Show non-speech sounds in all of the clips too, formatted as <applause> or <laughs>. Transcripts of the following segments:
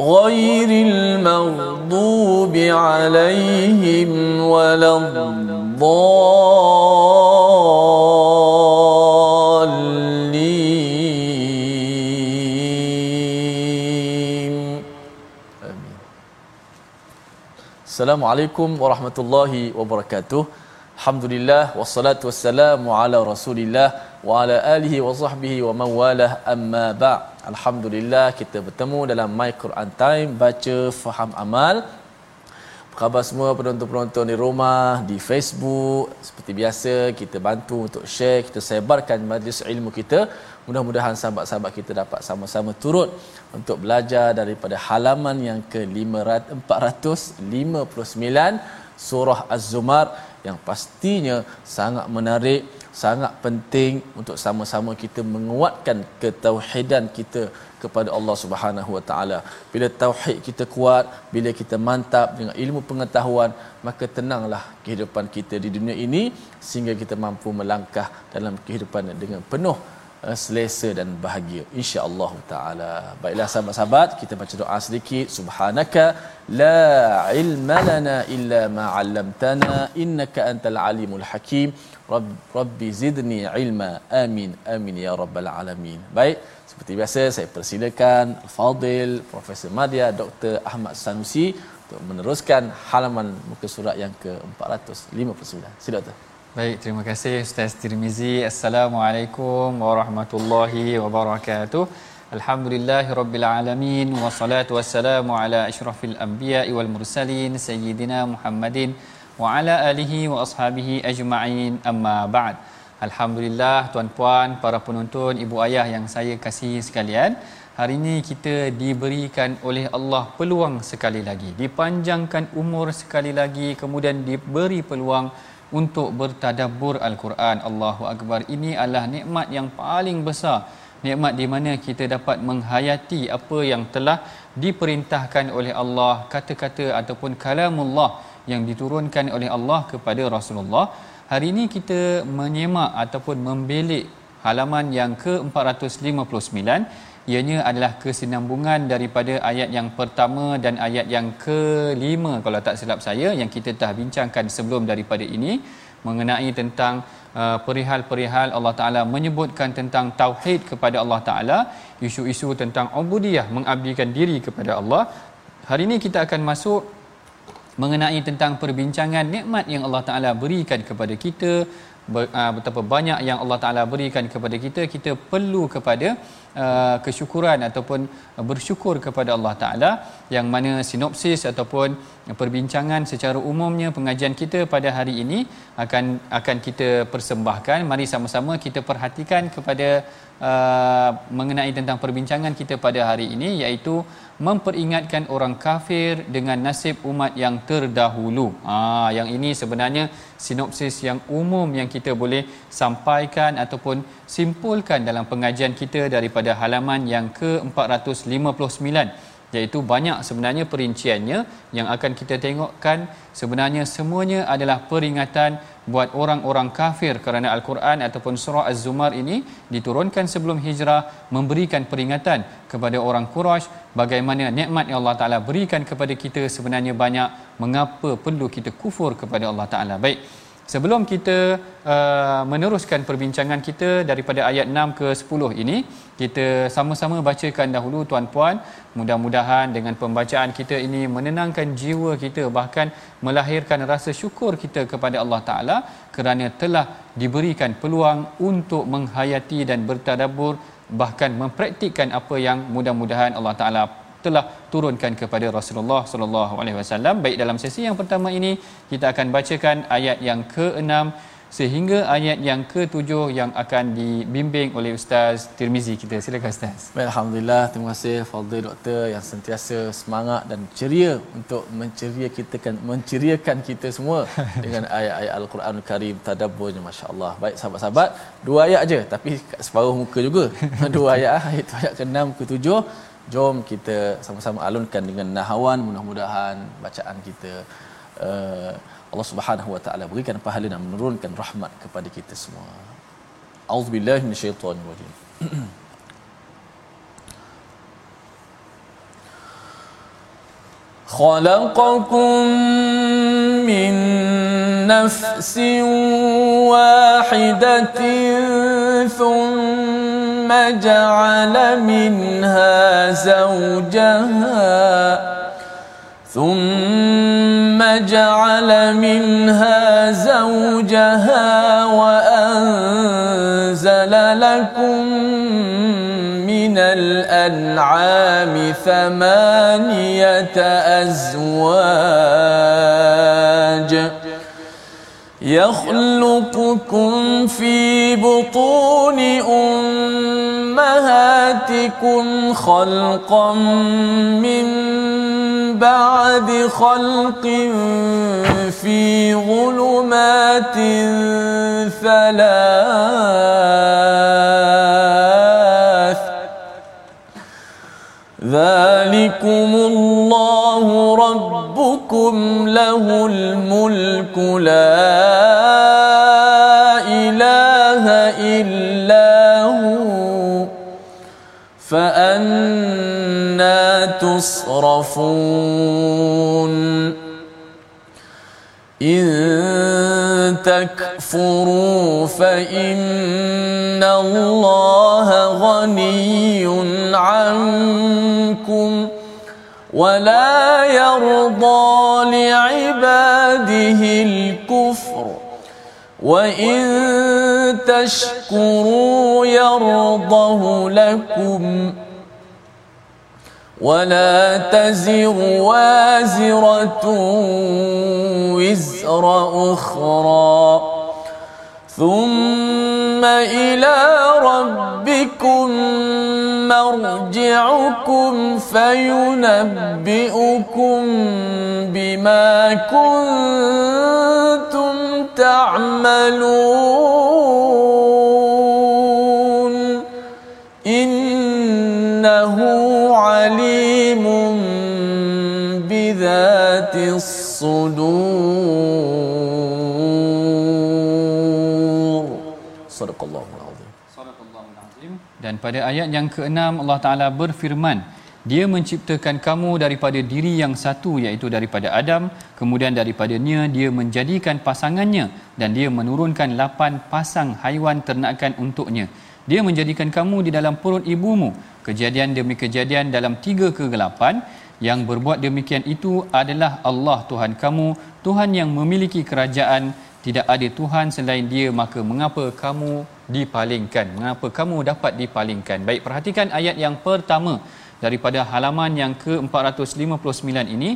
غير المغضوب عليهم ولا الضالين آمين السلام عليكم ورحمة الله وبركاته الحمد لله والصلاة والسلام على رسول الله wa ala alihi wa sahbihi wa man walah amma ba alhamdulillah kita bertemu dalam my quran time baca faham amal. Khabar semua penonton-penonton di rumah di facebook? Seperti biasa kita bantu untuk share kita sebarkan majlis ilmu kita. Mudah-mudahan sahabat-sahabat kita dapat sama-sama turut untuk belajar daripada halaman yang ke 500 459 surah az-zumar yang pastinya sangat menarik sangat penting untuk sama-sama kita menguatkan ketauhidan kita kepada Allah Subhanahu Wa Taala. Bila tauhid kita kuat, bila kita mantap dengan ilmu pengetahuan, maka tenanglah kehidupan kita di dunia ini sehingga kita mampu melangkah dalam kehidupan dengan penuh uh, selesa dan bahagia insya-Allah taala. Baiklah sahabat-sahabat, kita baca doa sedikit. Subhanaka la ilma lana illa ma 'allamtana innaka antal alimul hakim. Rabbi zidni ilma. Amin. Amin ya rabbal alamin. Baik, seperti biasa saya persilakan Fadil Profesor Madya Dr. Ahmad Sanusi untuk meneruskan halaman muka surat yang ke-459. Sila Dr. Baik, terima kasih Ustaz Tirmizi. Assalamualaikum warahmatullahi wabarakatuh. Alhamdulillahirabbil alamin wassalatu wassalamu ala asyrafil anbiya'i wal mursalin sayyidina Muhammadin wa ala alihi wa ashabihi ajma'in amma ba'd. Alhamdulillah tuan-puan, para penonton, ibu ayah yang saya kasih sekalian. Hari ini kita diberikan oleh Allah peluang sekali lagi. Dipanjangkan umur sekali lagi, kemudian diberi peluang untuk bertadabbur Al-Quran. Allahu Akbar. Ini adalah nikmat yang paling besar. Nikmat di mana kita dapat menghayati apa yang telah diperintahkan oleh Allah, kata-kata ataupun kalamullah yang diturunkan oleh Allah kepada Rasulullah. Hari ini kita menyemak ataupun membelik halaman yang ke-459 ianya adalah kesinambungan daripada ayat yang pertama dan ayat yang kelima kalau tak silap saya yang kita telah bincangkan sebelum daripada ini mengenai tentang uh, perihal-perihal Allah Taala menyebutkan tentang tauhid kepada Allah Taala isu-isu tentang ubudiyah mengabdikan diri kepada Allah. Hari ini kita akan masuk mengenai tentang perbincangan nikmat yang Allah Taala berikan kepada kita uh, betapa banyak yang Allah Taala berikan kepada kita kita perlu kepada uh, kesyukuran ataupun bersyukur kepada Allah Taala yang mana sinopsis ataupun perbincangan secara umumnya pengajian kita pada hari ini akan akan kita persembahkan mari sama-sama kita perhatikan kepada uh, mengenai tentang perbincangan kita pada hari ini iaitu memperingatkan orang kafir dengan nasib umat yang terdahulu. Ah yang ini sebenarnya sinopsis yang umum yang kita boleh sampaikan ataupun simpulkan dalam pengajian kita daripada halaman yang ke-459 iaitu banyak sebenarnya perinciannya yang akan kita tengokkan. Sebenarnya semuanya adalah peringatan buat orang-orang kafir kerana al-Quran ataupun surah Az-Zumar ini diturunkan sebelum hijrah memberikan peringatan kepada orang Quraisy bagaimana nikmat yang Allah Taala berikan kepada kita. Sebenarnya banyak mengapa perlu kita kufur kepada Allah Taala. Baik Sebelum kita uh, meneruskan perbincangan kita daripada ayat 6 ke 10 ini, kita sama-sama bacakan dahulu tuan-puan. Mudah-mudahan dengan pembacaan kita ini menenangkan jiwa kita bahkan melahirkan rasa syukur kita kepada Allah Taala kerana telah diberikan peluang untuk menghayati dan bertadabbur bahkan mempraktikkan apa yang mudah-mudahan Allah Taala telah turunkan kepada Rasulullah sallallahu alaihi wasallam. Baik dalam sesi yang pertama ini kita akan bacakan ayat yang ke-6 sehingga ayat yang ke-7 yang akan dibimbing oleh Ustaz Tirmizi kita. Silakan Ustaz. Baik, Alhamdulillah. Terima kasih Fadil Doktor yang sentiasa semangat dan ceria untuk menceria kita kan menceriakan kita semua <laughs> dengan ayat-ayat Al-Quran Karim tadabburnya masya-Allah. Baik sahabat-sahabat, dua ayat aja tapi separuh muka juga. <laughs> dua ayat ayat ayat ke-6 ke-7 jom kita sama-sama alunkan dengan nahawan mudah-mudahan bacaan kita uh, Allah Subhanahu wa taala berikan pahala dan menurunkan rahmat kepada kita semua. Auzubillahi minasyaitonir rajim. خلقكم من نفس واحدة ثم جعل منها زوجها ثم جعل منها زوجها وأنزل لكم من الأنعام ثمانية أزواج. يخلقكم في بطون أمهاتكم خلقا من بعد خلق في ظلمات ثلاث ذلكم الله ربكم له الملك لا إله إلا هو فأنا تصرفون إن تكفروا فإن الله غني عنكم ولا يرضى لعباده الكفر وإن تشكروا يرضه لكم ولا تزر وازرة وزر أخرى ثم إلى ربكم مرجعكم فينبئكم بما كنتم تعملون. Dan pada ayat yang ke-6 Allah Taala berfirman, Dia menciptakan kamu daripada diri yang satu iaitu daripada Adam, kemudian daripadanya dia menjadikan pasangannya dan dia menurunkan lapan pasang haiwan ternakan untuknya. Dia menjadikan kamu di dalam perut ibumu. Kejadian demi kejadian dalam tiga kegelapan yang berbuat demikian itu adalah Allah Tuhan kamu, Tuhan yang memiliki kerajaan, tidak ada Tuhan selain dia, maka mengapa kamu dipalingkan? Mengapa kamu dapat dipalingkan? Baik, perhatikan ayat yang pertama daripada halaman yang ke-459 ini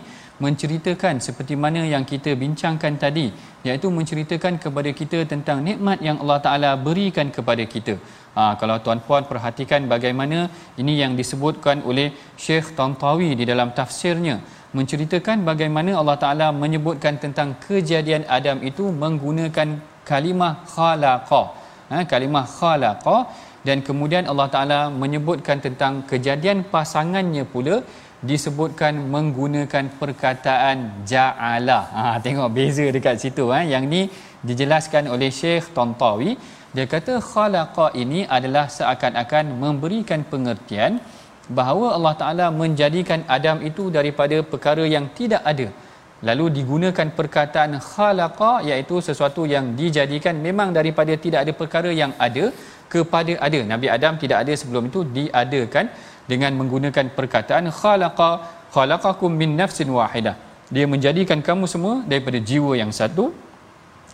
menceritakan seperti mana yang kita bincangkan tadi iaitu menceritakan kepada kita tentang nikmat yang Allah Taala berikan kepada kita. Ha, kalau tuan-puan perhatikan bagaimana ini yang disebutkan oleh Syekh Tantawi di dalam tafsirnya menceritakan bagaimana Allah Taala menyebutkan tentang kejadian Adam itu menggunakan kalimah khalaqa. Ha, kalimah khalaqa. Dan kemudian Allah Taala menyebutkan tentang kejadian pasangannya pula disebutkan menggunakan perkataan ja'ala. Ha tengok beza dekat situ ha. Yang ni dijelaskan oleh Syekh Tantawi dia kata khalaqa ini adalah seakan-akan memberikan pengertian bahawa Allah Taala menjadikan Adam itu daripada perkara yang tidak ada lalu digunakan perkataan khalaqa iaitu sesuatu yang dijadikan memang daripada tidak ada perkara yang ada kepada ada. Nabi Adam tidak ada sebelum itu diadakan dengan menggunakan perkataan khalaqa. Khalaqakum min nafsin wahidah. Dia menjadikan kamu semua daripada jiwa yang satu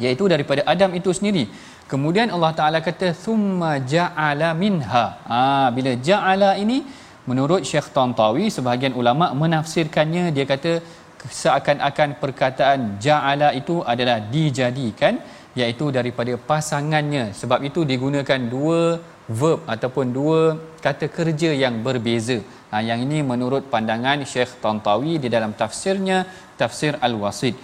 iaitu daripada Adam itu sendiri. Kemudian Allah Taala kata thumma ja'ala minha. Ha bila ja'ala ini menurut Syekh Tantawi sebahagian ulama menafsirkannya dia kata seakan-akan perkataan ja'ala itu adalah dijadikan iaitu daripada pasangannya. Sebab itu digunakan dua verb ataupun dua kata kerja yang berbeza. Ha, yang ini menurut pandangan Syekh Tantawi di dalam tafsirnya tafsir Al-Wasid.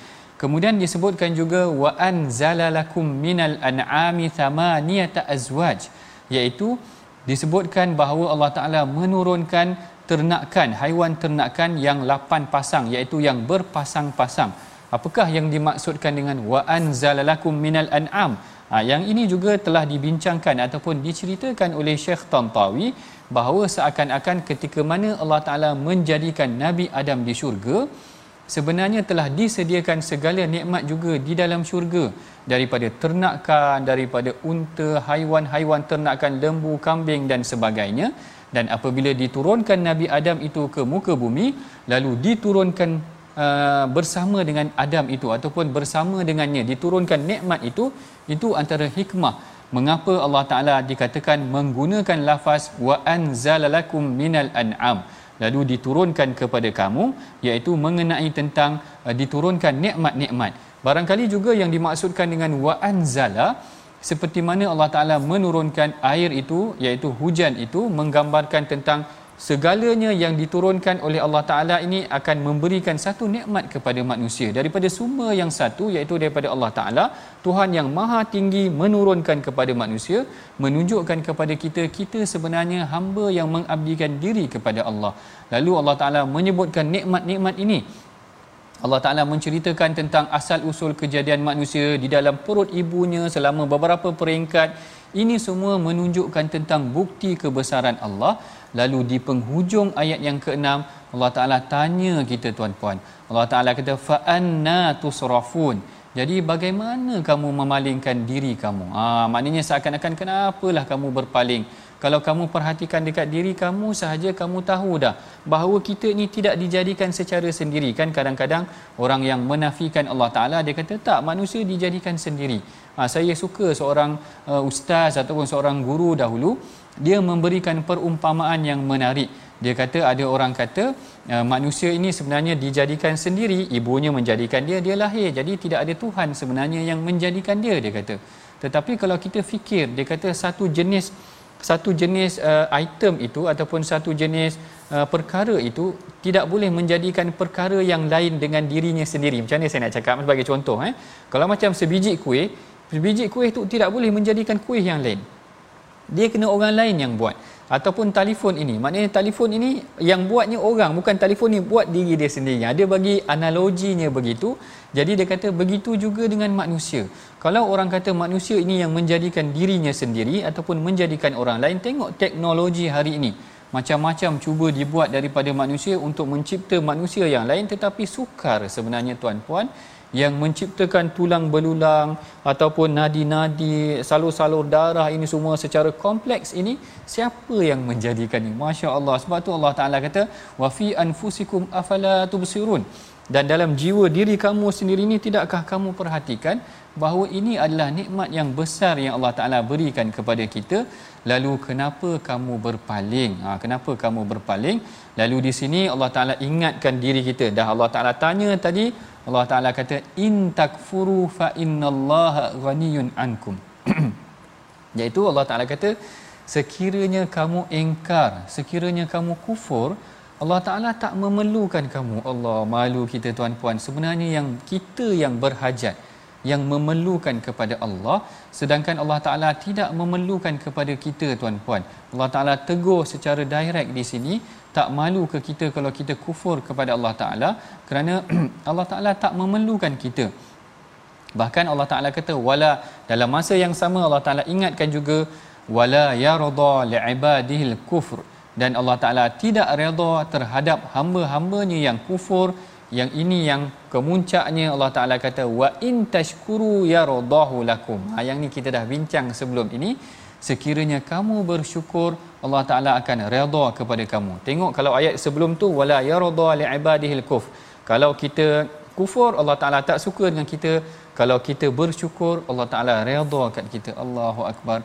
Kemudian disebutkan juga wa anzalalakum minal an'ami thamaniyata azwaj iaitu disebutkan bahawa Allah Taala menurunkan ternakan haiwan ternakan yang lapan pasang iaitu yang berpasang-pasang. Apakah yang dimaksudkan dengan wa anzalalakum minal an'am? Ha, yang ini juga telah dibincangkan ataupun diceritakan oleh Syekh Tantawi bahawa seakan-akan ketika mana Allah Taala menjadikan Nabi Adam di syurga sebenarnya telah disediakan segala nikmat juga di dalam syurga. Daripada ternakan daripada unta haiwan-haiwan ternakan lembu kambing dan sebagainya dan apabila diturunkan Nabi Adam itu ke muka bumi lalu diturunkan uh, bersama dengan Adam itu ataupun bersama dengannya diturunkan nikmat itu itu antara hikmah. Mengapa Allah Taala dikatakan menggunakan lafaz wa anzalalakum minal an'am lalu diturunkan kepada kamu iaitu mengenai tentang uh, diturunkan nikmat-nikmat. Barangkali juga yang dimaksudkan dengan wa anzala seperti mana Allah Taala menurunkan air itu iaitu hujan itu menggambarkan tentang segalanya yang diturunkan oleh Allah Taala ini akan memberikan satu nikmat kepada manusia. Daripada sumber yang satu iaitu daripada Allah Taala Tuhan yang maha tinggi menurunkan kepada manusia menunjukkan kepada kita kita sebenarnya hamba yang mengabdikan diri kepada Allah. Lalu Allah Taala menyebutkan nikmat-nikmat ini Allah Ta'ala menceritakan tentang asal-usul kejadian manusia di dalam perut ibunya selama beberapa peringkat. Ini semua menunjukkan tentang bukti kebesaran Allah. Lalu di penghujung ayat yang ke-6, Allah Ta'ala tanya kita tuan-puan. Allah Ta'ala kata, فَأَنَّا تُصْرَفُونَ jadi bagaimana kamu memalingkan diri kamu? Ha, maknanya seakan-akan kenapalah kamu berpaling? Kalau kamu perhatikan dekat diri kamu sahaja kamu tahu dah bahawa kita ini tidak dijadikan secara sendiri kan kadang-kadang orang yang menafikan Allah Taala dia kata tak manusia dijadikan sendiri. Ha, saya suka seorang uh, ustaz ataupun seorang guru dahulu dia memberikan perumpamaan yang menarik. Dia kata ada orang kata uh, manusia ini sebenarnya dijadikan sendiri, ibunya menjadikan dia, dia lahir. Jadi tidak ada Tuhan sebenarnya yang menjadikan dia dia kata. Tetapi kalau kita fikir dia kata satu jenis satu jenis uh, item itu ataupun satu jenis uh, perkara itu tidak boleh menjadikan perkara yang lain dengan dirinya sendiri. Macam mana saya nak cakap sebagai contoh eh. Kalau macam sebiji kuih, sebiji kuih itu tidak boleh menjadikan kuih yang lain. Dia kena orang lain yang buat ataupun telefon ini. Maknanya telefon ini yang buatnya orang bukan telefon ni buat diri dia sendiri. Ada bagi analoginya begitu. Jadi dia kata begitu juga dengan manusia. Kalau orang kata manusia ini yang menjadikan dirinya sendiri ataupun menjadikan orang lain tengok teknologi hari ini. Macam-macam cuba dibuat daripada manusia untuk mencipta manusia yang lain tetapi sukar sebenarnya tuan-puan yang menciptakan tulang belulang ataupun nadi-nadi salur-salur darah ini semua secara kompleks ini siapa yang menjadikan ini masya-Allah. Sebab tu Allah Taala kata wa fi anfusikum afala tubsirun. Dan dalam jiwa diri kamu sendiri ini tidakkah kamu perhatikan bahawa ini adalah nikmat yang besar yang Allah Taala berikan kepada kita lalu kenapa kamu berpaling? Ha, kenapa kamu berpaling? Lalu di sini Allah Taala ingatkan diri kita. Dah Allah Taala tanya tadi Allah Taala kata in takfuru fa innallaha ghaniyun ankum. <clears throat> Iaitu Allah Taala kata sekiranya kamu engkar sekiranya kamu kufur Allah Taala tak memerlukan kamu. Allah malu kita tuan-puan. Sebenarnya yang kita yang berhajat yang memerlukan kepada Allah sedangkan Allah Taala tidak memerlukan kepada kita tuan-puan. Allah Taala tegur secara direct di sini tak malu ke kita kalau kita kufur kepada Allah Taala kerana <clears throat> Allah Taala tak memerlukan kita. Bahkan Allah Taala kata wala dalam masa yang sama Allah Taala ingatkan juga wala yarda li'ibadihil kufr dan Allah Taala tidak redha terhadap hamba-hambanya yang kufur yang ini yang kemuncaknya Allah Taala kata wa in tashkuru yaradahu lakum. Ha, yang ni kita dah bincang sebelum ini. Sekiranya kamu bersyukur, Allah Taala akan redha kepada kamu. Tengok kalau ayat sebelum tu wala yarda li ibadihil kuf. Kalau kita kufur, Allah Taala tak suka dengan kita. Kalau kita bersyukur, Allah Taala redha kat kita. Allahu akbar.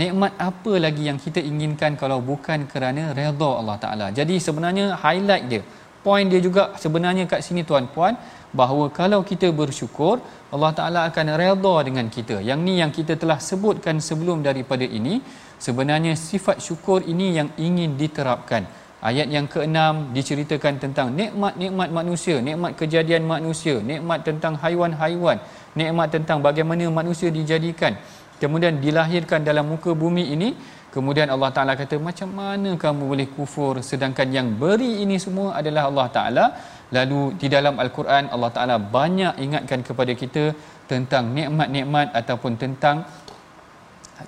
Nikmat apa lagi yang kita inginkan kalau bukan kerana redha Allah Taala. Jadi sebenarnya highlight dia Poin dia juga sebenarnya kat sini tuan-puan bahawa kalau kita bersyukur Allah Taala akan redha dengan kita. Yang ni yang kita telah sebutkan sebelum daripada ini sebenarnya sifat syukur ini yang ingin diterapkan. Ayat yang keenam diceritakan tentang nikmat-nikmat manusia, nikmat kejadian manusia, nikmat tentang haiwan-haiwan, nikmat tentang bagaimana manusia dijadikan kemudian dilahirkan dalam muka bumi ini Kemudian Allah Taala kata macam mana kamu boleh kufur sedangkan yang beri ini semua adalah Allah Taala. Lalu di dalam Al-Quran Allah Taala banyak ingatkan kepada kita tentang nikmat-nikmat ataupun tentang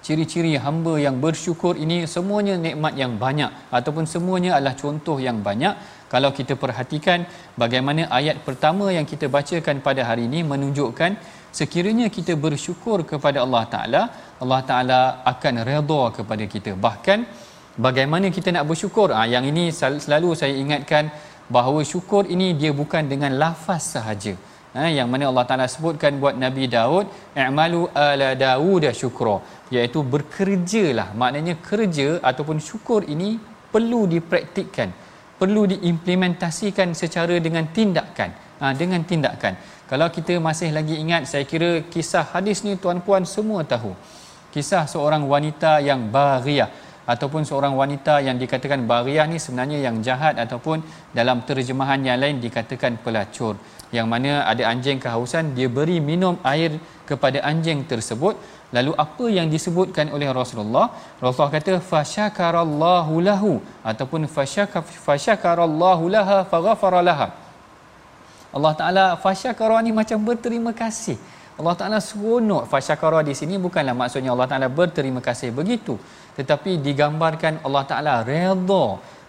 ciri-ciri hamba yang bersyukur ini semuanya nikmat yang banyak ataupun semuanya adalah contoh yang banyak kalau kita perhatikan bagaimana ayat pertama yang kita bacakan pada hari ini menunjukkan sekiranya kita bersyukur kepada Allah Taala Allah Taala akan redha kepada kita. Bahkan bagaimana kita nak bersyukur? Ah yang ini selalu saya ingatkan bahawa syukur ini dia bukan dengan lafaz sahaja. Ha, yang mana Allah Taala sebutkan buat Nabi Daud i'malu ala daud syukra iaitu bekerjalah maknanya kerja ataupun syukur ini perlu dipraktikkan perlu diimplementasikan secara dengan tindakan. Ha, dengan tindakan kalau kita masih lagi ingat saya kira kisah hadis ni tuan-puan semua tahu. Kisah seorang wanita yang bariah ataupun seorang wanita yang dikatakan bariah ni sebenarnya yang jahat ataupun dalam terjemahan yang lain dikatakan pelacur. Yang mana ada anjing kehausan dia beri minum air kepada anjing tersebut. Lalu apa yang disebutkan oleh Rasulullah? Rasulullah kata fasyakarallahu lahu ataupun fasyaka fasyakarallahu laha faghafara laha Allah Taala fasyakara ni macam berterima kasih. Allah Taala seronok fasyakara di sini bukanlah maksudnya Allah Taala berterima kasih begitu. Tetapi digambarkan Allah Taala redha.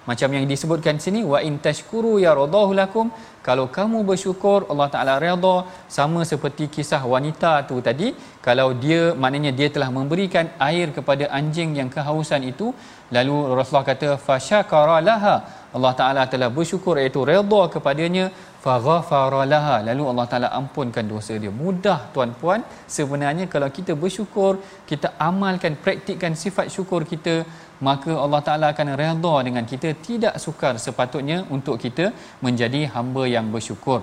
Macam yang disebutkan sini wa in tashkuru ya radahu lakum. Kalau kamu bersyukur Allah Taala redha. Sama seperti kisah wanita tu tadi kalau dia maknanya dia telah memberikan air kepada anjing yang kehausan itu lalu Rasulullah kata fasyakara laha. Allah Taala telah bersyukur iaitu redha kepadanya faghafara laha. Lalu Allah Taala ampunkan dosa dia. Mudah tuan-puan. Sebenarnya kalau kita bersyukur kita amalkan praktikkan sifat syukur kita maka Allah Taala akan redha dengan kita tidak sukar sepatutnya untuk kita menjadi hamba yang bersyukur.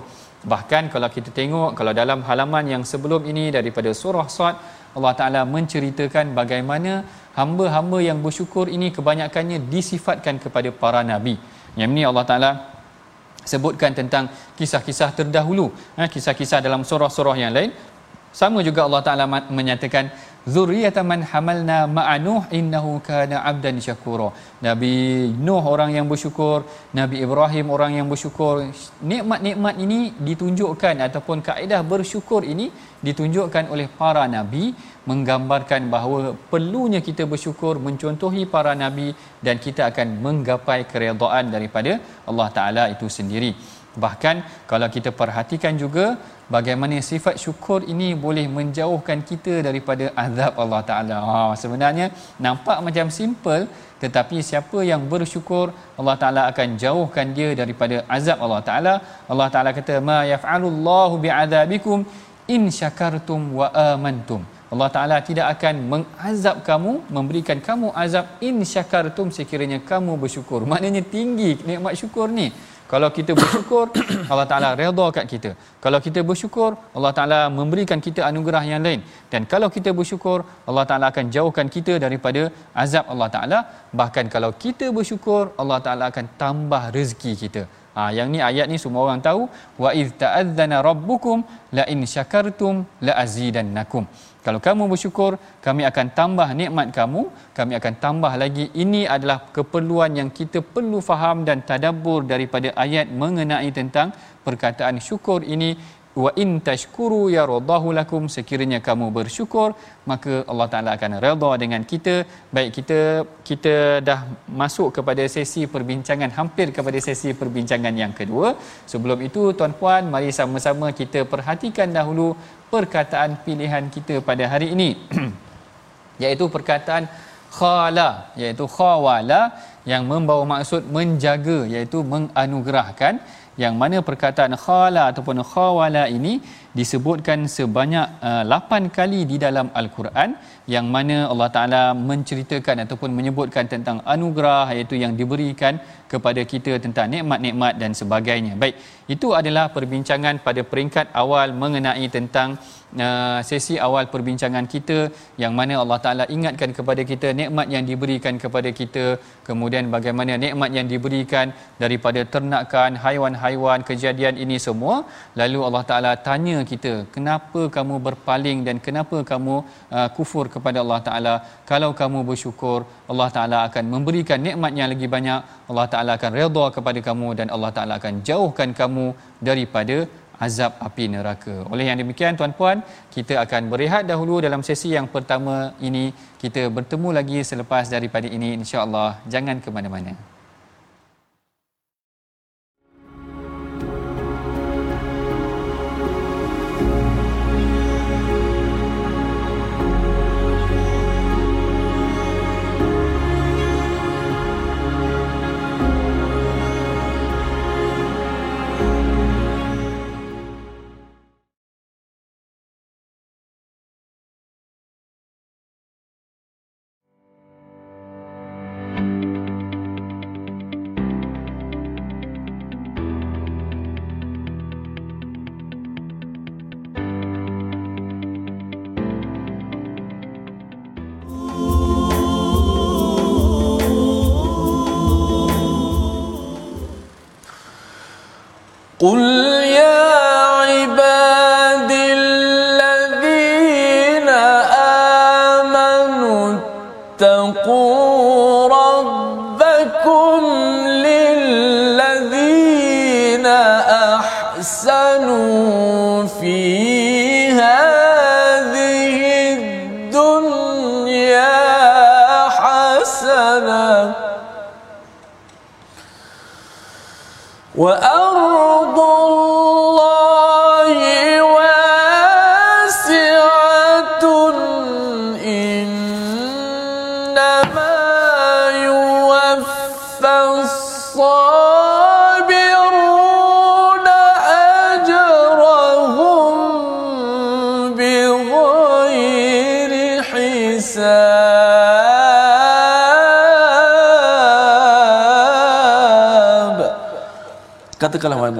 Bahkan kalau kita tengok kalau dalam halaman yang sebelum ini daripada surah Sad Allah Taala menceritakan bagaimana hamba-hamba yang bersyukur ini kebanyakannya disifatkan kepada para nabi. Yang ini Allah Taala sebutkan tentang kisah-kisah terdahulu ha, kisah-kisah dalam surah-surah yang lain. Sama juga Allah Taala menyatakan zurriyatan man hamalna ma'anuh innahu kana 'abdan syakura. Nabi nuh orang yang bersyukur nabi ibrahim orang yang bersyukur. Nikmat-nikmat ini ditunjukkan ataupun kaedah bersyukur ini ditunjukkan oleh para nabi menggambarkan bahawa perlunya kita bersyukur mencontohi para nabi dan kita akan menggapai keredaan daripada Allah taala itu sendiri. Bahkan kalau kita perhatikan juga bagaimana sifat syukur ini boleh menjauhkan kita daripada azab Allah taala. Ha sebenarnya nampak macam simple tetapi siapa yang bersyukur Allah taala akan jauhkan dia daripada azab Allah taala. Allah taala kata ma yaf'alullahu bi'adabikum in syakartum wa amantum Allah Ta'ala tidak akan mengazab kamu, memberikan kamu azab in syakartum sekiranya kamu bersyukur. <laughs> Maknanya tinggi nikmat syukur ni. Kalau kita bersyukur, <coughs> Allah Ta'ala redha kat kita. Kalau kita bersyukur, Allah Ta'ala memberikan kita anugerah yang lain. Dan kalau kita bersyukur, Allah Ta'ala akan jauhkan kita daripada azab Allah Ta'ala. Bahkan kalau kita bersyukur, Allah Ta'ala akan tambah rezeki kita. Ha, yang ni ayat ni semua orang tahu. Wa iz ta'adzana rabbukum la in syakartum la azidannakum. Kalau kamu bersyukur, kami akan tambah nikmat kamu, kami akan tambah lagi. Ini adalah keperluan yang kita perlu faham dan tadabbur daripada ayat mengenai tentang perkataan syukur ini. Wa in tashkuru yaradahu lakum sekiranya kamu bersyukur maka Allah Taala akan redha dengan kita. Baik kita kita dah masuk kepada sesi perbincangan hampir kepada sesi perbincangan yang kedua. Sebelum itu tuan-puan mari sama-sama kita perhatikan dahulu perkataan pilihan kita pada hari ini? <clears throat> Iaitu perkataan khala iaitu khawala yang membawa maksud menjaga iaitu menganugerahkan. Yang mana perkataan khala ataupun khawala ini disebutkan sebanyak uh, 8 kali di dalam al-Quran yang mana Allah Taala menceritakan ataupun menyebutkan tentang anugerah iaitu yang diberikan kepada kita tentang nikmat-nikmat dan sebagainya. Baik, itu adalah perbincangan pada peringkat awal mengenai tentang uh, sesi awal perbincangan kita yang mana Allah Taala ingatkan kepada kita nikmat yang diberikan kepada kita, kemudian bagaimana nikmat yang diberikan daripada ternakan, haiwan-haiwan, kejadian ini semua, lalu Allah Taala tanya kita, kenapa kamu berpaling dan kenapa kamu uh, kufur kepada Allah Taala? Kalau kamu bersyukur, Allah Taala akan memberikan nikmat yang lagi banyak. Allah Taala akan redha kepada kamu dan Allah Taala akan jauhkan kamu daripada azab api neraka. Oleh yang demikian tuan-puan, kita akan berehat dahulu dalam sesi yang pertama ini. Kita bertemu lagi selepas daripada ini insya-Allah. Jangan ke mana-mana. قل يا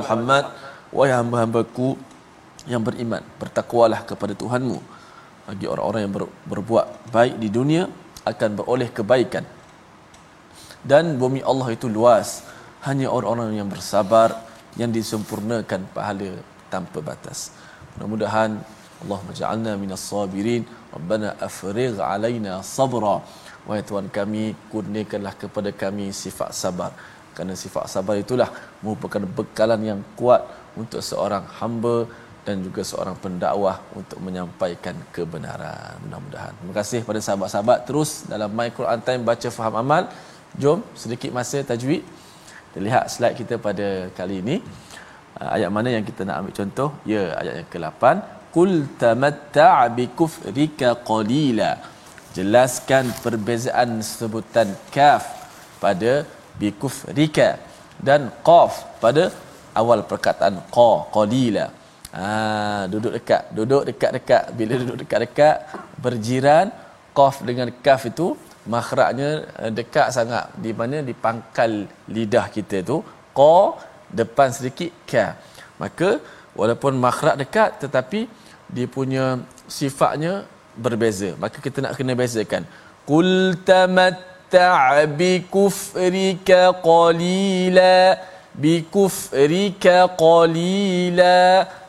Muhammad Wahai hamba-hambaku Yang beriman Bertakwalah kepada Tuhanmu. Bagi orang-orang yang ber, berbuat baik di dunia Akan beroleh kebaikan. Dan bumi Allah itu luas. Hanya orang-orang yang bersabar Yang disempurnakan pahala tanpa batas. Mudah-mudahan Allah ja'alna minas sabirin. Rabbana afrigh alaina sabra. Wahai Tuhan kami Kurniakanlah kepada kami sifat sabar kerana sifat sabar itulah merupakan bekalan yang kuat untuk seorang hamba dan juga seorang pendakwah untuk menyampaikan kebenaran. Mudah-mudahan. Terima kasih pada sahabat-sahabat terus dalam My Quran Time baca faham amal. Jom sedikit masa tajwid. Kita lihat slide kita pada kali ini. Uh, ayat mana yang kita nak ambil contoh? Ya, ayat yang ke-8. Qul tamatta' bi kufrika qalila. Jelaskan perbezaan sebutan kaf pada bi kufrika dan qaf pada awal perkataan qa qalila ha duduk dekat duduk dekat-dekat bila duduk dekat-dekat berjiran qaf dengan kaf itu makhrajnya eh, dekat sangat. Di mana di pangkal lidah kita tu qa depan sedikit ka. Maka walaupun makhraj dekat tetapi dia punya sifatnya berbeza. Maka kita nak kena bezakan. Qul tamat تمتع بكفرك قليلا بكفرك قليلا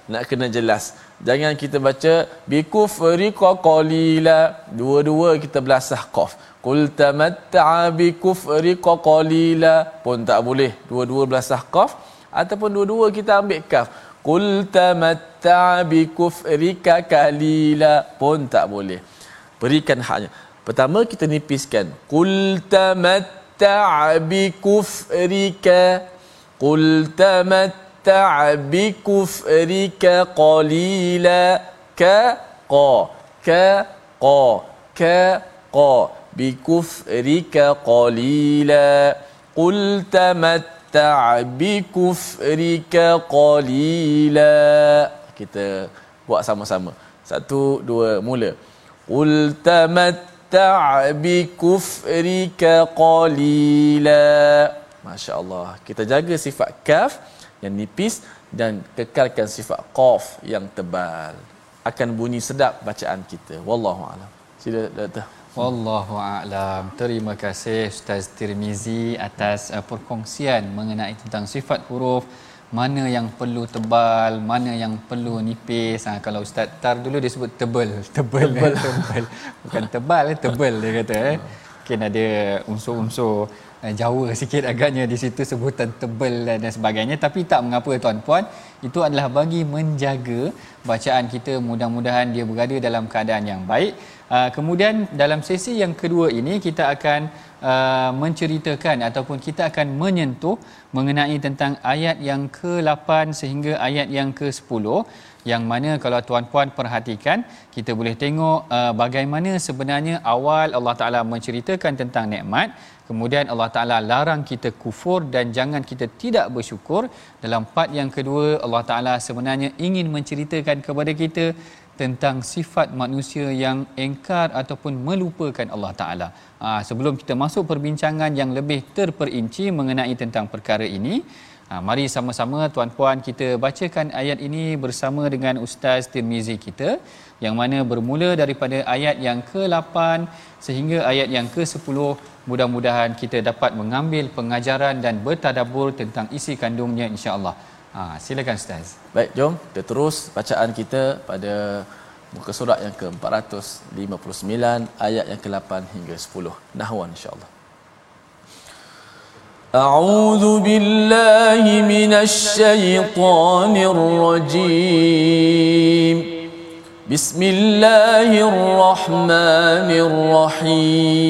nak kena jelas jangan kita baca bikufrika qalila dua-dua kita belasah qaf qul tamatta'a bikufrika qalila pun tak boleh dua-dua belasah qaf ataupun dua-dua kita ambil kaf qul tamatta' bi kufrika kalila pun tak boleh berikan haknya pertama kita nipiskan. Qul tamatta' bi kufrika. Qul tamatta' bi kufrika qalila. Ka qa. Ka qa. Ka qa. Bi kufrika qalila. Qul tamatta' bi kufrika qalila. Kita buat sama-sama. Satu dua mula. Qul tamatta' bi kufrika qalila. masya-Allah. Kita jaga sifat kaf yang nipis dan kekalkan sifat qaf yang tebal. Akan bunyi sedap bacaan kita. Wallahu alam. Sila doktor. Wallahu a'lam. Terima kasih Ustaz Tirmizi atas uh, perkongsian mengenai tentang sifat huruf mana yang perlu tebal, mana yang perlu nipis. Ha, kalau Ustaz Tar dulu dia sebut tebal, <laughs> tebal, tebal. Eh, tebal. Bukan tebal, eh, tebal dia kata. Eh. Mungkin ada unsur-unsur Eh, Jawa sikit agaknya di situ sebutan tebal dan sebagainya tapi tak mengapa tuan-puan itu adalah bagi menjaga bacaan kita mudah-mudahan dia berada dalam keadaan yang baik uh, kemudian dalam sesi yang kedua ini kita akan uh, menceritakan ataupun kita akan menyentuh mengenai tentang ayat yang ke-8 sehingga ayat yang ke-10 yang mana kalau tuan-puan perhatikan kita boleh tengok uh, bagaimana sebenarnya awal Allah Taala menceritakan tentang nikmat kemudian Allah Taala larang kita kufur dan jangan kita tidak bersyukur. Dalam part yang kedua Allah Taala sebenarnya ingin menceritakan kepada kita tentang sifat manusia yang engkar ataupun melupakan Allah Taala. Ha, sebelum kita masuk perbincangan yang lebih terperinci mengenai tentang perkara ini, Ha, mari sama-sama tuan-puan kita bacakan ayat ini bersama dengan Ustaz Tirmizi kita yang mana bermula daripada ayat yang ke-8 sehingga ayat yang ke-10 mudah-mudahan kita dapat mengambil pengajaran dan bertadabur tentang isi kandungnya insya-Allah. Ha, silakan Ustaz. Baik, jom kita terus bacaan kita pada muka surat yang ke-459 ayat yang ke-8 hingga 10. Nahwan insya-Allah. أعوذ بالله من الشيطان الرجيم بسم الله الرحمن الرحيم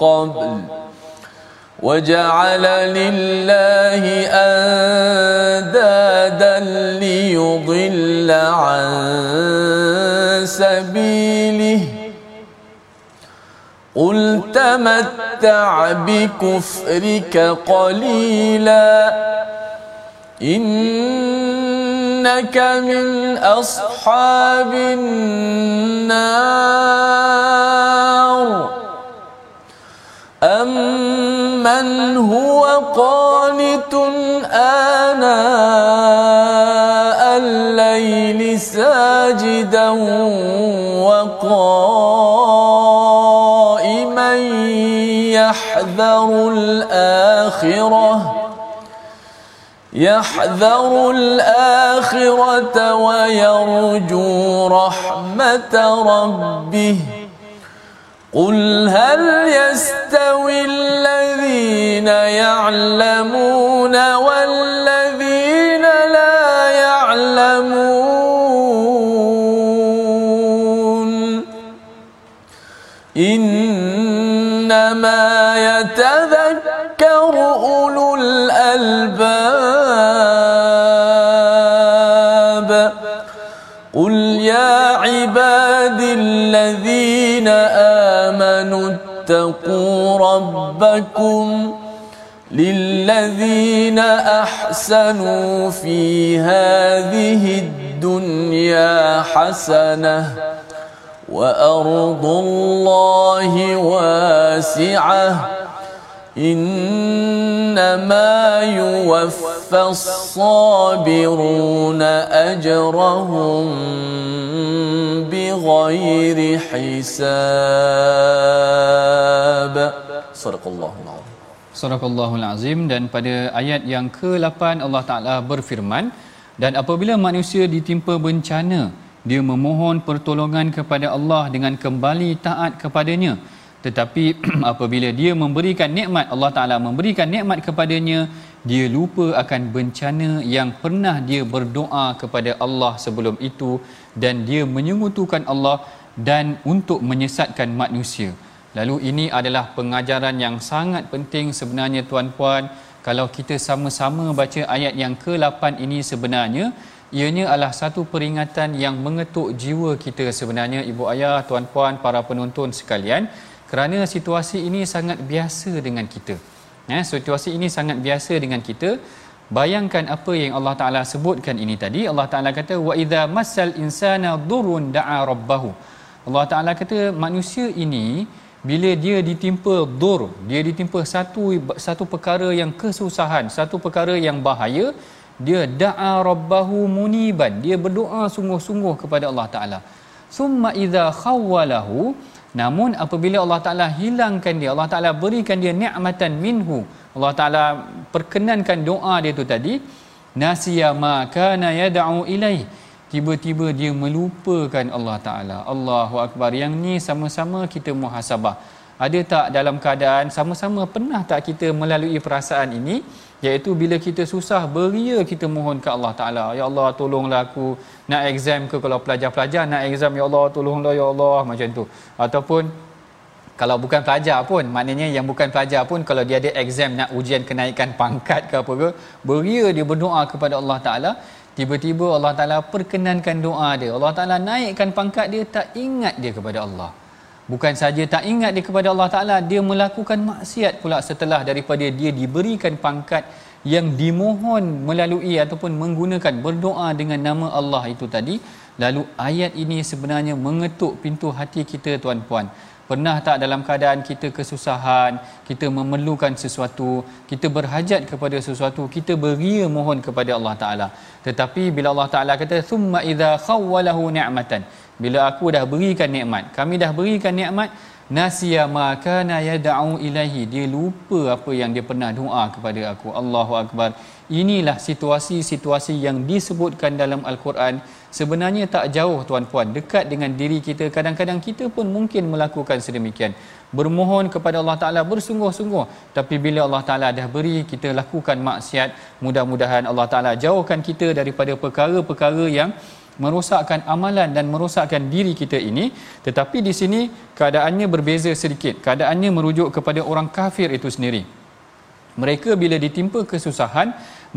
قبل وجعل لله أندادا ليضل عن سبيله. قل تمتع بكفرك قليلا. إنك من أصحاب النار. أمن هو قانت آناء الليل ساجدا وقائما يحذر الآخرة يحذر الآخرة ويرجو رحمة ربه قل هل يستوي الذين يعلمون والذين لا يعلمون إنما يتذكر أولو الألباب قل يا عبادي الذين آمنوا اتقوا ربكم للذين أحسنوا في هذه الدنيا حسنة وأرض الله واسعة إنما يوفى الصابرون أجرهم بغير حساب صدق الله العظيم صدق الله العظيم dan pada ayat yang ke-8 Allah Taala berfirman dan apabila manusia ditimpa bencana dia memohon pertolongan kepada Allah dengan kembali taat kepadanya tetapi <clears throat> apabila dia memberikan nikmat Allah Taala memberikan nikmat kepadanya dia lupa akan bencana yang pernah dia berdoa kepada Allah sebelum itu dan dia menyekutukan Allah dan untuk menyesatkan manusia. Lalu ini adalah pengajaran yang sangat penting sebenarnya tuan-puan kalau kita sama-sama baca ayat yang ke-8 ini sebenarnya ianya adalah satu peringatan yang mengetuk jiwa kita sebenarnya ibu ayah tuan-puan para penonton sekalian kerana situasi ini sangat biasa dengan kita. Ya situasi ini sangat biasa dengan kita. Bayangkan apa yang Allah Taala sebutkan ini tadi. Allah Taala kata wa idza massal insana durun da'a rabbahu. Allah Taala kata manusia ini bila dia ditimpa dur dia ditimpa satu satu perkara yang kesusahan satu perkara yang bahaya dia da'a rabbahu muniban. Dia berdoa sungguh-sungguh kepada Allah Taala. Summa idza khawwalahu namun apabila Allah Taala hilangkan dia Allah Taala berikan dia nikmatan minhu Allah Taala perkenankan doa dia tu tadi nasiya ma kana yad'u ilaih. Tiba-tiba dia melupakan Allah Taala. Allahu akbar. Yang ni sama-sama kita muhasabah ada tak dalam keadaan sama-sama pernah tak kita melalui perasaan ini? Iaitu bila kita susah beria kita mohon ke Allah Taala ya Allah tolonglah aku nak exam ke kalau pelajar-pelajar nak exam ya Allah tolonglah ya Allah macam tu. Ataupun kalau bukan pelajar pun maknanya yang bukan pelajar pun kalau dia ada exam nak ujian kenaikan pangkat ke apa ke beria dia berdoa kepada Allah Taala. Tiba-tiba Allah Taala perkenankan doa dia. Allah Taala naikkan pangkat dia tak ingat dia kepada Allah bukan saja tak ingat dia kepada Allah Taala dia melakukan maksiat pula setelah daripada dia diberikan pangkat yang dimohon melalui ataupun menggunakan berdoa dengan nama Allah itu tadi lalu ayat ini sebenarnya mengetuk pintu hati kita tuan-puan Pernah tak dalam keadaan kita kesusahan, kita memerlukan sesuatu, kita berhajat kepada sesuatu, kita beria mohon kepada Allah Taala. Tetapi bila Allah Taala kata summa idza khawwalahu ni'matan, bila aku dah berikan nikmat, kami dah berikan nikmat, nasiya ma kana yad'u ilahi, dia lupa apa yang dia pernah doa kepada aku. Allahu akbar. Inilah situasi-situasi yang disebutkan dalam Al-Quran. Sebenarnya tak jauh tuan-puan. Dekat dengan diri kita. Kadang-kadang kita pun mungkin melakukan sedemikian. Bermohon kepada Allah Taala bersungguh-sungguh. Tapi bila Allah Taala dah beri kita lakukan maksiat. Mudah-mudahan Allah Taala jauhkan kita daripada perkara-perkara yang merosakkan amalan dan merosakkan diri kita ini tetapi di sini keadaannya berbeza sedikit keadaannya merujuk kepada orang kafir itu sendiri mereka bila ditimpa kesusahan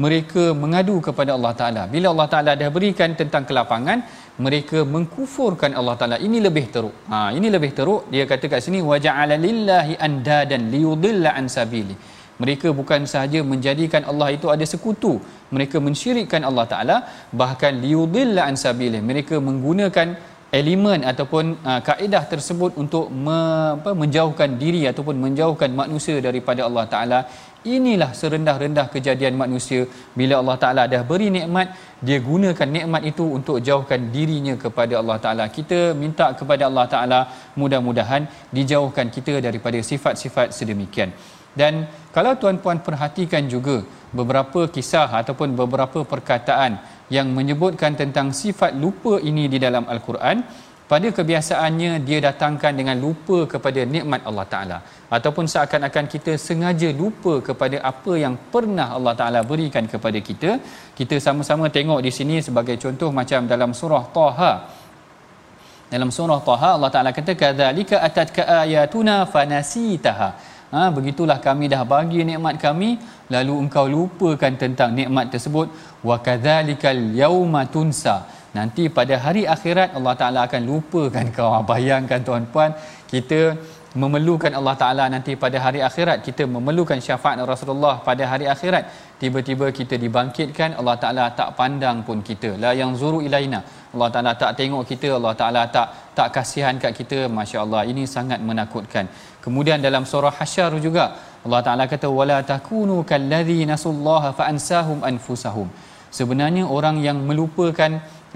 mereka mengadu kepada Allah Taala. Bila Allah Taala dah berikan tentang kelapangan, mereka mengkufurkan Allah Taala. Ini lebih teruk. Ha, ini lebih teruk. Dia kata kat sini waja'ala lillahi andadan liyudilla an sabili. Mereka bukan sahaja menjadikan Allah itu ada sekutu. Mereka mensyirikkan Allah Taala, bahkan liyudilla an sabili. Mereka menggunakan elemen ataupun uh, kaedah tersebut untuk me, apa, menjauhkan diri ataupun menjauhkan manusia daripada Allah Taala inilah serendah-rendah kejadian manusia bila Allah Taala dah beri nikmat dia gunakan nikmat itu untuk jauhkan dirinya kepada Allah Taala kita minta kepada Allah Taala mudah-mudahan dijauhkan kita daripada sifat-sifat sedemikian dan kalau tuan-puan perhatikan juga beberapa kisah ataupun beberapa perkataan yang menyebutkan tentang sifat lupa ini di dalam al-Quran pada kebiasaannya dia datangkan dengan lupa kepada nikmat Allah Taala. Ataupun seakan-akan kita sengaja lupa kepada apa yang pernah Allah Taala berikan kepada kita. Kita sama-sama tengok di sini sebagai contoh macam dalam surah Taha. Dalam surah Taha Allah Taala kata kadzalika atatka ayatuna fanasitaha ha begitulah kami dah bagi nikmat kami lalu engkau lupakan tentang nikmat tersebut. Wa kadzalikal yauma tunsa. Nanti pada hari akhirat Allah Taala akan lupakan <laughs> kau. Bayangkan tuan-puan kita memerlukan Allah Taala nanti pada hari akhirat. Kita memerlukan syafaat Rasulullah pada hari akhirat. Tiba-tiba kita dibangkitkan Allah Taala tak pandang pun kita. La yang zuru ilaina. Allah Taala tak tengok kita. Allah Taala tak tak kasihan kat kita. masya-Allah ini sangat menakutkan kemudian dalam surah hasyar juga Allah Taala kata wala takunu kallazi nasullaha fa ansahum anfusahum. Sebenarnya orang yang melupakan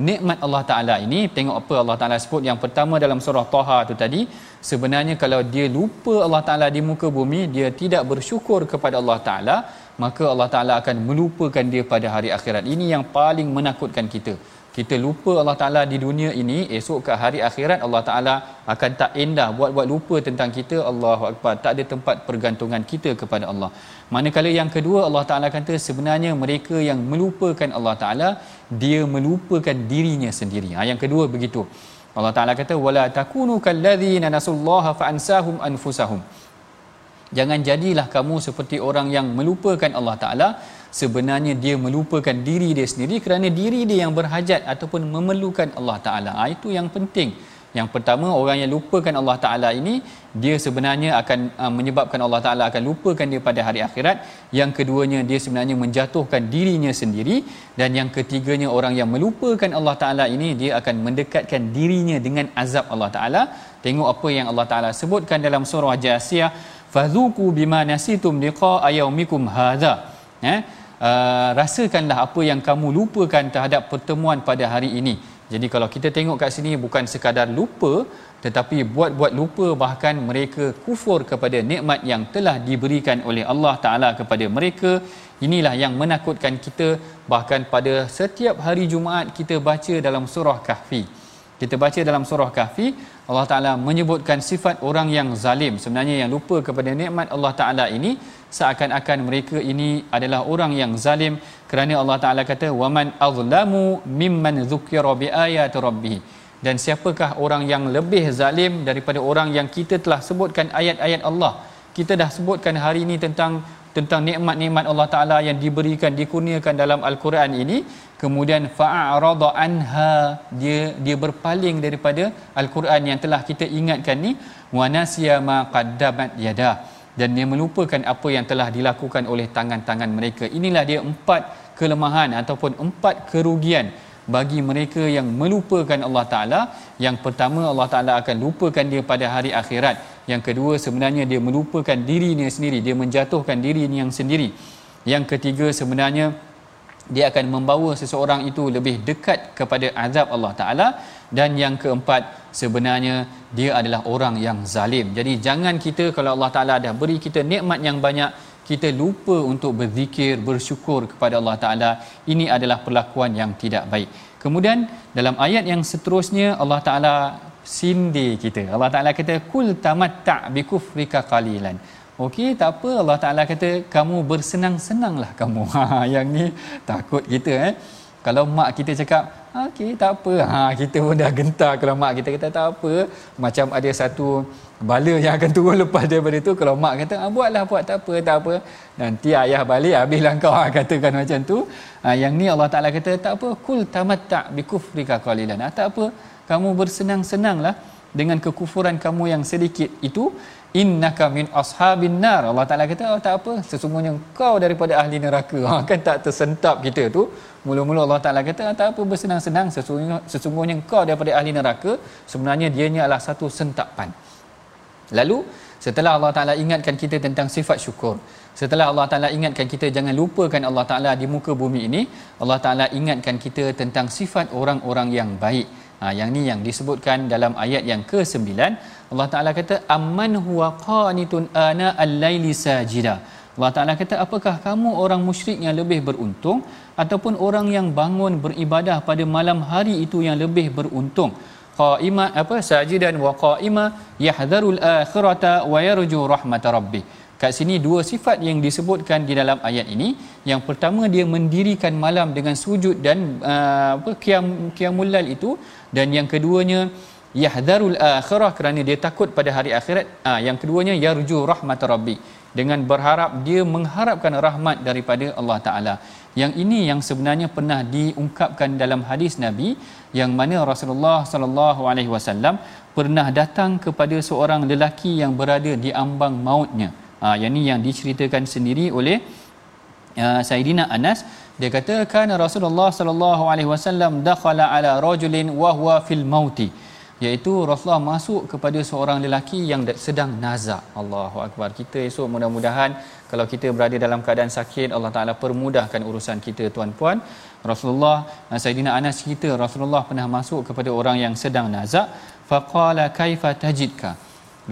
nikmat Allah Taala ini tengok apa Allah Taala sebut yang pertama dalam surah Taha tu tadi sebenarnya kalau dia lupa Allah Taala di muka bumi dia tidak bersyukur kepada Allah Taala maka Allah Taala akan melupakan dia pada hari akhirat. Ini yang paling menakutkan kita kita lupa Allah Taala di dunia ini esok ke hari akhirat Allah Taala akan tak endah buat-buat lupa tentang kita. Allahu akbar. Tak ada tempat pergantungan kita kepada Allah. Manakala yang kedua Allah Taala kata sebenarnya mereka yang melupakan Allah Taala dia melupakan dirinya sendiri. Ha, yang kedua begitu. Allah Taala kata wala takunu kalladzina nasullaha fa ansahum anfusahum. Jangan jadilah kamu seperti orang yang melupakan Allah Taala sebenarnya dia melupakan diri dia sendiri kerana diri dia yang berhajat ataupun memerlukan Allah Taala. Ha, itu yang penting. Yang pertama orang yang lupakan Allah Taala ini dia sebenarnya akan uh, menyebabkan Allah Taala akan lupakan dia pada hari akhirat. Yang keduanya dia sebenarnya menjatuhkan dirinya sendiri dan yang ketiganya orang yang melupakan Allah Taala ini dia akan mendekatkan dirinya dengan azab Allah Taala. Tengok apa yang Allah Taala sebutkan dalam surah Jasiyah, "Fadzuqu bima nasitum liqa'a yaumikum hadza." Eh? Uh, rasakanlah apa yang kamu lupakan terhadap pertemuan pada hari ini. Jadi kalau kita tengok kat sini bukan sekadar lupa tetapi buat-buat lupa bahkan mereka kufur kepada nikmat yang telah diberikan oleh Allah Taala kepada mereka. Inilah yang menakutkan kita bahkan pada setiap hari Jumaat kita baca dalam surah Kahfi. Kita baca dalam surah Kahfi Allah Taala menyebutkan sifat orang yang zalim. Sebenarnya yang lupa kepada nikmat Allah Taala ini seakan-akan mereka ini adalah orang yang zalim. Kerana Allah Taala kata waman azlamu mimman dzukira biayati rabbih dan siapakah orang yang lebih zalim daripada orang yang kita telah sebutkan ayat-ayat Allah? Kita dah sebutkan hari ini tentang tentang nikmat-nikmat Allah Taala yang diberikan dikurniakan dalam al-Quran ini. Kemudian fa'arada anha dia dia berpaling daripada al-Quran yang telah kita ingatkan ni. Wa nasiya ma qaddamat yadah dan dia melupakan apa yang telah dilakukan oleh tangan-tangan mereka. Inilah dia empat kelemahan ataupun empat kerugian bagi mereka yang melupakan Allah Taala. Yang pertama Allah Taala akan lupakan dia pada hari akhirat. Yang kedua sebenarnya dia melupakan dirinya sendiri, dia menjatuhkan dirinya yang sendiri. Yang ketiga sebenarnya dia akan membawa seseorang itu lebih dekat kepada azab Allah Taala dan yang keempat sebenarnya dia adalah orang yang zalim. Jadi jangan kita kalau Allah Taala dah beri kita nikmat yang banyak kita lupa untuk berzikir bersyukur kepada Allah Taala ini adalah perlakuan yang tidak baik. Kemudian dalam ayat yang seterusnya Allah Taala sindir kita. Allah Taala kata kul tamatta bi kufrika qalilan. Okey, tak apa Allah Taala kata kamu bersenang-senanglah kamu. <laughs> Ha yang ni takut kita eh. Kalau mak kita cakap Okey, tak apa. Ha, kita pun dah gentar kalau mak kita kata tak apa. Macam ada satu bala yang akan turun lepas daripada itu. Kalau mak kata, ah, buatlah, buat tak apa, tak apa. Nanti ayah balik, habislah kau ha, katakan macam tu. Ha, yang ni Allah Ta'ala kata, tak apa. Kul tamatta' bikufrika qalilan. Ha, tak apa. Kamu bersenang-senanglah dengan kekufuran kamu yang sedikit itu innaka min ashabin nar Allah Taala kata oh, tak apa sesungguhnya kau daripada ahli neraka ha, kan tak tersentap kita tu mula-mula Allah Taala kata tak apa bersenang-senang sesungguhnya sesungguhnya kau daripada ahli neraka sebenarnya dianya adalah satu sentapan lalu setelah Allah Taala ingatkan kita tentang sifat syukur setelah Allah Taala ingatkan kita jangan lupakan Allah Taala di muka bumi ini Allah Taala ingatkan kita tentang sifat orang-orang yang baik Ha, yang ni yang disebutkan dalam ayat yang ke-9 Allah Taala kata amman huwa qanitun ana al-laili sajida. Allah Taala kata apakah kamu orang musyrik yang lebih beruntung ataupun orang yang bangun beribadah pada malam hari itu yang lebih beruntung. Qaima apa sajidan wa qaima yahdharul akhirata wa yarju rahmat rabbih. Kat sini dua sifat yang disebutkan di dalam ayat ini. Yang pertama dia mendirikan malam dengan sujud dan uh, apa qiyam qiyamul itu dan yang keduanya yahdharul akhirah kerana dia takut pada hari akhirat ah yang keduanya yarju rahmat rabbi dengan berharap dia mengharapkan rahmat daripada Allah taala. Yang ini yang sebenarnya pernah diungkapkan dalam hadis nabi yang mana Rasulullah sallallahu alaihi wasallam pernah datang kepada seorang lelaki yang berada di ambang mautnya. Ah yang ini yang diceritakan sendiri oleh uh, Saidina Anas. Dia kata kan Rasulullah sallallahu alaihi wasallam dakhala ala rajulin wa huwa fil mauti iaitu Rasulullah masuk kepada seorang lelaki yang sedang nazak. Allahu akbar. Kita esok mudah-mudahan kalau kita berada dalam keadaan sakit Allah Taala permudahkan urusan kita tuan-puan. Rasulullah Sayyidina Anas cerita Rasulullah pernah masuk kepada orang yang sedang nazak faqala kaifa tajidka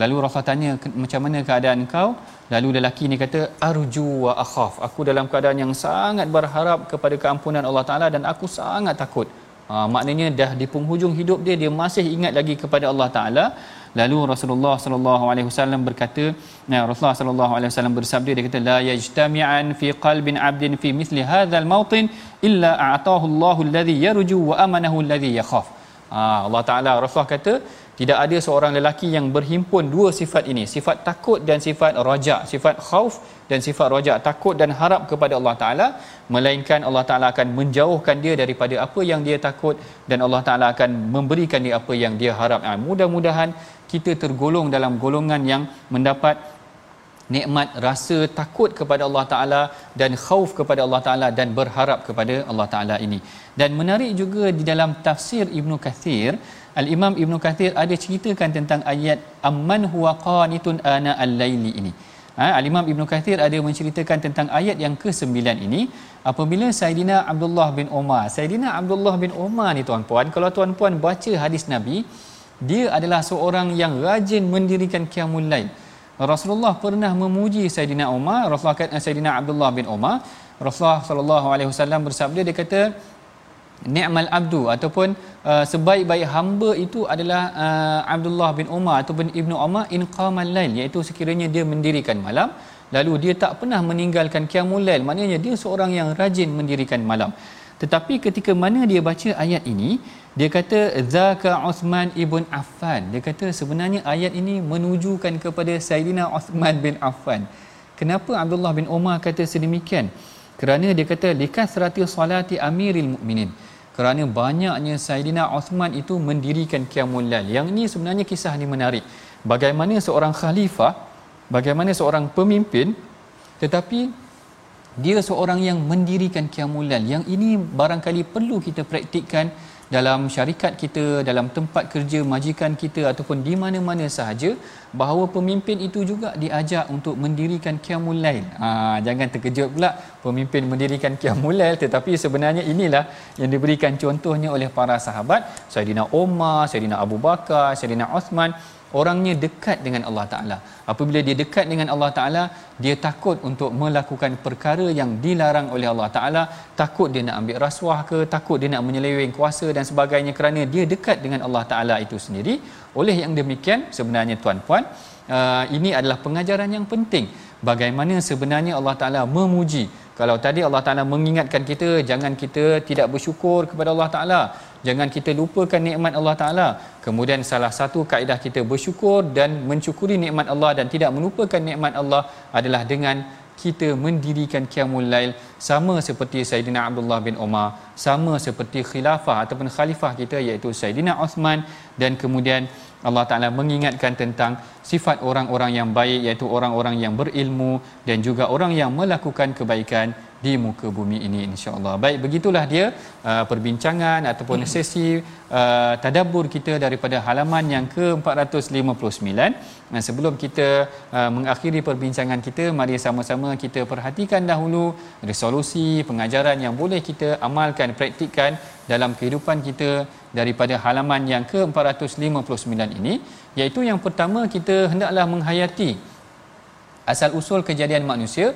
lalu Rasul tanya macam mana keadaan kau lalu lelaki ni kata arju wa akhaf aku dalam keadaan yang sangat berharap kepada keampunan Allah Taala dan aku sangat takut ha, maknanya dah di penghujung hidup dia dia masih ingat lagi kepada Allah Taala. Lalu Rasulullah sallallahu alaihi wasallam berkata nah Rasulullah sallallahu alaihi wasallam bersabda dia kata la yajtami'an fi qalbin 'abdin fi mithli hadzal mawtin illa a'tahu Allahu alladhi yarju wa amanahu alladhi yakhaf. Ha, Allah Taala Rasulullah kata tidak ada seorang lelaki yang berhimpun dua sifat ini. Sifat takut dan sifat raja. Sifat khauf dan sifat raja. Takut dan harap kepada Allah taala. Melainkan Allah taala akan menjauhkan dia daripada apa yang dia takut. Dan Allah taala akan memberikan dia apa yang dia harap. Ha, mudah-mudahan kita tergolong dalam golongan yang mendapat nikmat rasa takut kepada Allah taala dan khauf kepada Allah taala dan berharap kepada Allah taala ini dan menarik juga di dalam tafsir Ibnu Kathir Al-Imam Ibn Kathir ada ceritakan tentang ayat amman huwa qanitun ana al-laili ini. Ha, Al-Imam Ibn Kathir ada menceritakan tentang ayat yang ke-9 ini apabila Saidina Abdullah bin Umar. Saidina Abdullah bin Umar ni tuan-puan, kalau tuan-puan baca hadis Nabi, dia adalah seorang yang rajin mendirikan qiyamul lail. Rasulullah pernah memuji Saidina Umar, Rasulullah kata Saidina Abdullah bin Umar, Rasulullah sallallahu alaihi wasallam bersabda dia kata ni'mal abdu ataupun uh, sebaik-baik hamba itu adalah uh, Abdullah bin Umar ataupun Ibnu Umar in qamal lail iaitu sekiranya dia mendirikan malam. Lalu dia tak pernah meninggalkan qiyamul lail maknanya dia seorang yang rajin mendirikan malam tetapi ketika mana dia baca ayat ini dia kata zaka Uthman ibn Affan dia kata sebenarnya ayat ini menujukan kepada Saidina Uthman bin Affan kenapa Abdullah bin Umar kata sedemikian kerana dia kata likasrati salati amiril mukminin kerana banyaknya Saidina Osman itu mendirikan Qiyamul Lail. Yang ini sebenarnya kisah ini menarik. Bagaimana seorang khalifah, bagaimana seorang pemimpin tetapi dia seorang yang mendirikan Qiyamul Lail. Yang ini barangkali perlu kita praktikkan dalam syarikat kita, dalam tempat kerja majikan kita ataupun di mana-mana sahaja bahawa pemimpin itu juga diajak untuk mendirikan qiyamul lail. Ha, jangan terkejut pula pemimpin mendirikan qiyamul lail tetapi sebenarnya inilah yang diberikan contohnya oleh para sahabat Saidina Umar, Saidina Abu Bakar, Saidina Uthman orangnya dekat dengan Allah Taala. Apabila dia dekat dengan Allah Taala, dia takut untuk melakukan perkara yang dilarang oleh Allah Taala, takut dia nak ambil rasuah ke, takut dia nak menyeleweng kuasa dan sebagainya kerana dia dekat dengan Allah Taala itu sendiri. Oleh yang demikian, sebenarnya tuan-puan, uh, ini adalah pengajaran yang penting bagaimana sebenarnya Allah Taala memuji kalau tadi Allah Taala mengingatkan kita jangan kita tidak bersyukur kepada Allah Taala jangan kita lupakan nikmat Allah Taala. Kemudian salah satu kaedah kita bersyukur dan mencukuri nikmat Allah dan tidak melupakan nikmat Allah adalah dengan kita mendirikan qiyamul lail sama seperti Saidina Abdullah bin Umar sama seperti khilafah ataupun khalifah kita iaitu Saidina Uthman dan kemudian Allah Taala mengingatkan tentang sifat orang-orang yang baik iaitu orang-orang yang berilmu dan juga orang yang melakukan kebaikan di muka bumi ini insya-Allah. Baik begitulah dia uh, perbincangan ataupun sesi uh, tadabbur kita daripada halaman yang ke-459. Dan sebelum kita uh, mengakhiri perbincangan kita, mari sama-sama kita perhatikan dahulu resolusi pengajaran yang boleh kita amalkan, praktikkan dalam kehidupan kita daripada halaman yang ke-459 ini iaitu yang pertama kita hendaklah menghayati asal usul kejadian manusia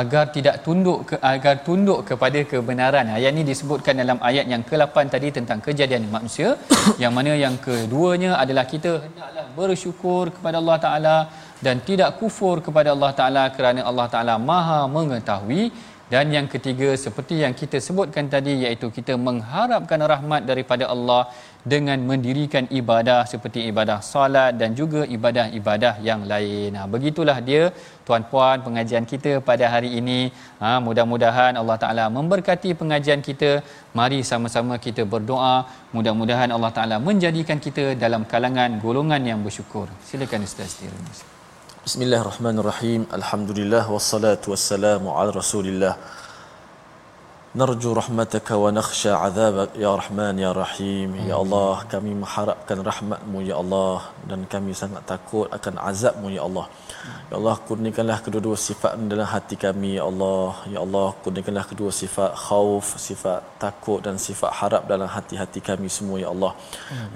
agar tidak tunduk ke, agar tunduk kepada kebenaran. Ayat ini disebutkan dalam ayat yang ke-8 tadi tentang kejadian manusia <coughs> yang mana yang keduanya adalah kita hendaklah bersyukur kepada Allah Taala dan tidak kufur kepada Allah Taala kerana Allah Taala Maha mengetahui dan yang ketiga seperti yang kita sebutkan tadi iaitu kita mengharapkan rahmat daripada Allah dengan mendirikan ibadah seperti ibadah solat dan juga ibadah-ibadah yang lain. Nah, begitulah dia tuan-puan pengajian kita pada hari ini. Ha, mudah-mudahan Allah Taala memberkati pengajian kita. Mari sama-sama kita berdoa. Mudah-mudahan Allah Taala menjadikan kita dalam kalangan golongan yang bersyukur. Silakan Ustaz Tirmizi. Bismillahirrahmanirrahim. Alhamdulillah wassalatu wassalamu ala Rasulillah. Narju rahmataka wa nakhsha azabak ya rahman ya rahim. Ya Allah kami mengharapkan rahmatmu ya Allah. Dan kami sangat takut akan azabmu ya Allah. Ya Allah kurniakanlah kedua-dua sifat dalam hati kami ya Allah. Ya Allah kurniakanlah kedua sifat khauf sifat takut dan sifat harap dalam hati-hati kami semua ya Allah.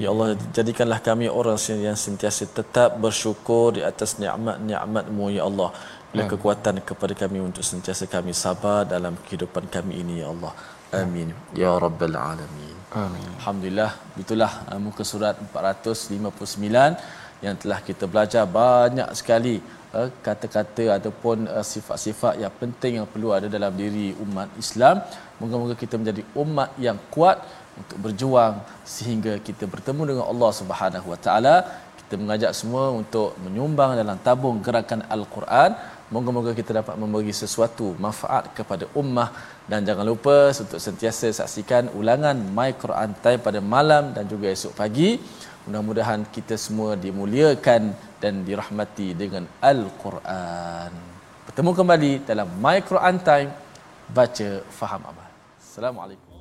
Ya Allah jadikanlah kami orang yang sentiasa tetap bersyukur di atas nikmat-nikmatmu ya Allah Beri kekuatan kepada kami untuk sentiasa kami sabar dalam kehidupan kami ini ya Allah. Amin. Ya Rabbal Alamin. Amin. Alhamdulillah. Itulah uh, muka surat 459 yang telah kita belajar banyak sekali uh, kata-kata ataupun uh, sifat-sifat yang penting yang perlu ada dalam diri umat Islam. Moga-moga kita menjadi umat yang kuat untuk berjuang sehingga kita bertemu dengan Allah Subhanahu Wa Taala. Kita mengajak semua untuk menyumbang dalam tabung gerakan Al-Quran Moga-moga kita dapat memberi sesuatu manfaat kepada ummah dan jangan lupa untuk sentiasa saksikan ulangan My Quran Time pada malam dan juga esok pagi. Mudah-mudahan kita semua dimuliakan dan dirahmati dengan Al-Quran. Bertemu kembali dalam My Quran Time baca faham amal. Assalamualaikum.